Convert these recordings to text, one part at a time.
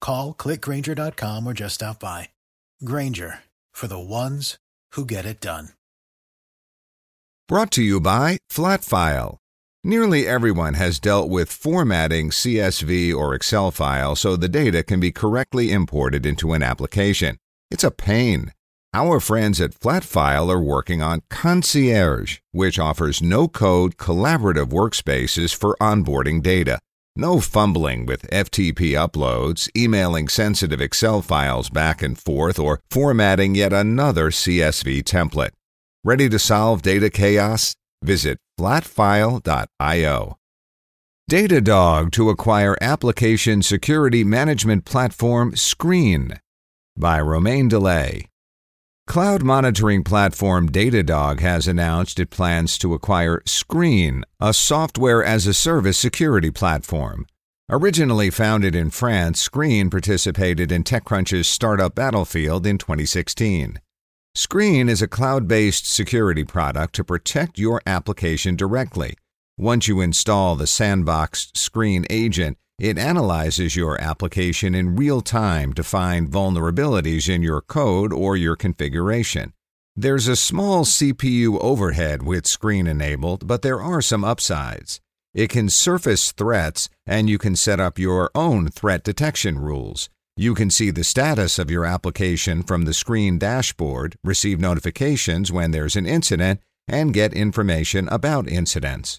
Call clickgrainger.com or just stop by. Grainger for the ones who get it done. Brought to you by Flatfile. Nearly everyone has dealt with formatting CSV or Excel files so the data can be correctly imported into an application. It's a pain. Our friends at Flatfile are working on Concierge, which offers no code collaborative workspaces for onboarding data. No fumbling with FTP uploads, emailing sensitive Excel files back and forth, or formatting yet another CSV template. Ready to solve data chaos? Visit flatfile.io. Datadog to acquire application security management platform Sqreen by Romain Dillet. Cloud monitoring platform Datadog has announced it plans to acquire Sqreen, a software as a service security platform. Originally founded in France, Sqreen participated in TechCrunch's startup Battlefield in 2016. Sqreen is a cloud based security product to protect your application directly. Once you install the sandboxed Sqreen agent, it analyzes your application in real time to find vulnerabilities in your code or your configuration. There's a small CPU overhead with Sqreen enabled, but there are some upsides. It can surface threats, and you can set up your own threat detection rules. You can see the status of your application from the Sqreen dashboard, receive notifications when there's an incident, and get information about incidents.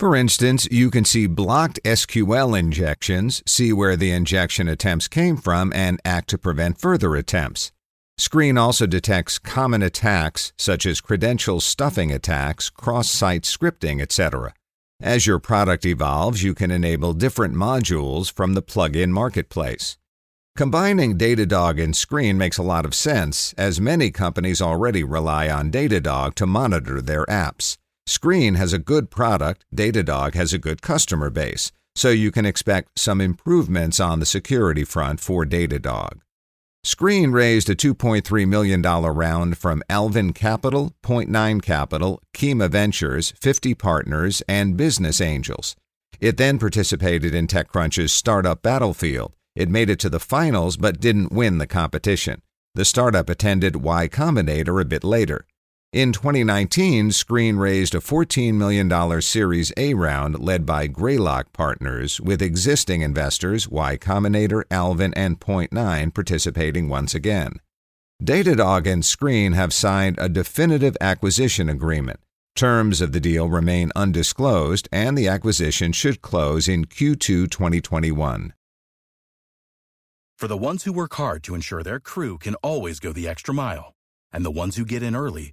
For instance, you can see blocked SQL injections, see where the injection attempts came from, and act to prevent further attempts. Sqreen also detects common attacks such as credential stuffing attacks, cross site scripting, etc. As your product evolves, you can enable different modules from the plugin marketplace. Combining Datadog and Sqreen makes a lot of sense, as many companies already rely on Datadog to monitor their apps. Sqreen has a good product, Datadog has a good customer base, so you can expect some improvements on the security front for Datadog. Sqreen raised a $2.3 million round from Alven Capital, Point Nine Capital, Kima Ventures, 50 Partners, and Business Angels. It then participated in TechCrunch's Startup Battlefield it made it to the finals but didn't win the competition. The startup attended Y Combinator a bit later. In 2019, Sqreen raised a $14 million Series A round led by Greylock Partners, with existing investors Y Combinator, Alven, and Point Nine participating once again. Datadog and Sqreen have signed a definitive acquisition agreement. Terms of the deal remain undisclosed, and the acquisition should close in Q2 2021. For the ones who work hard to ensure their crew can always go the extra mile, and the ones who get in early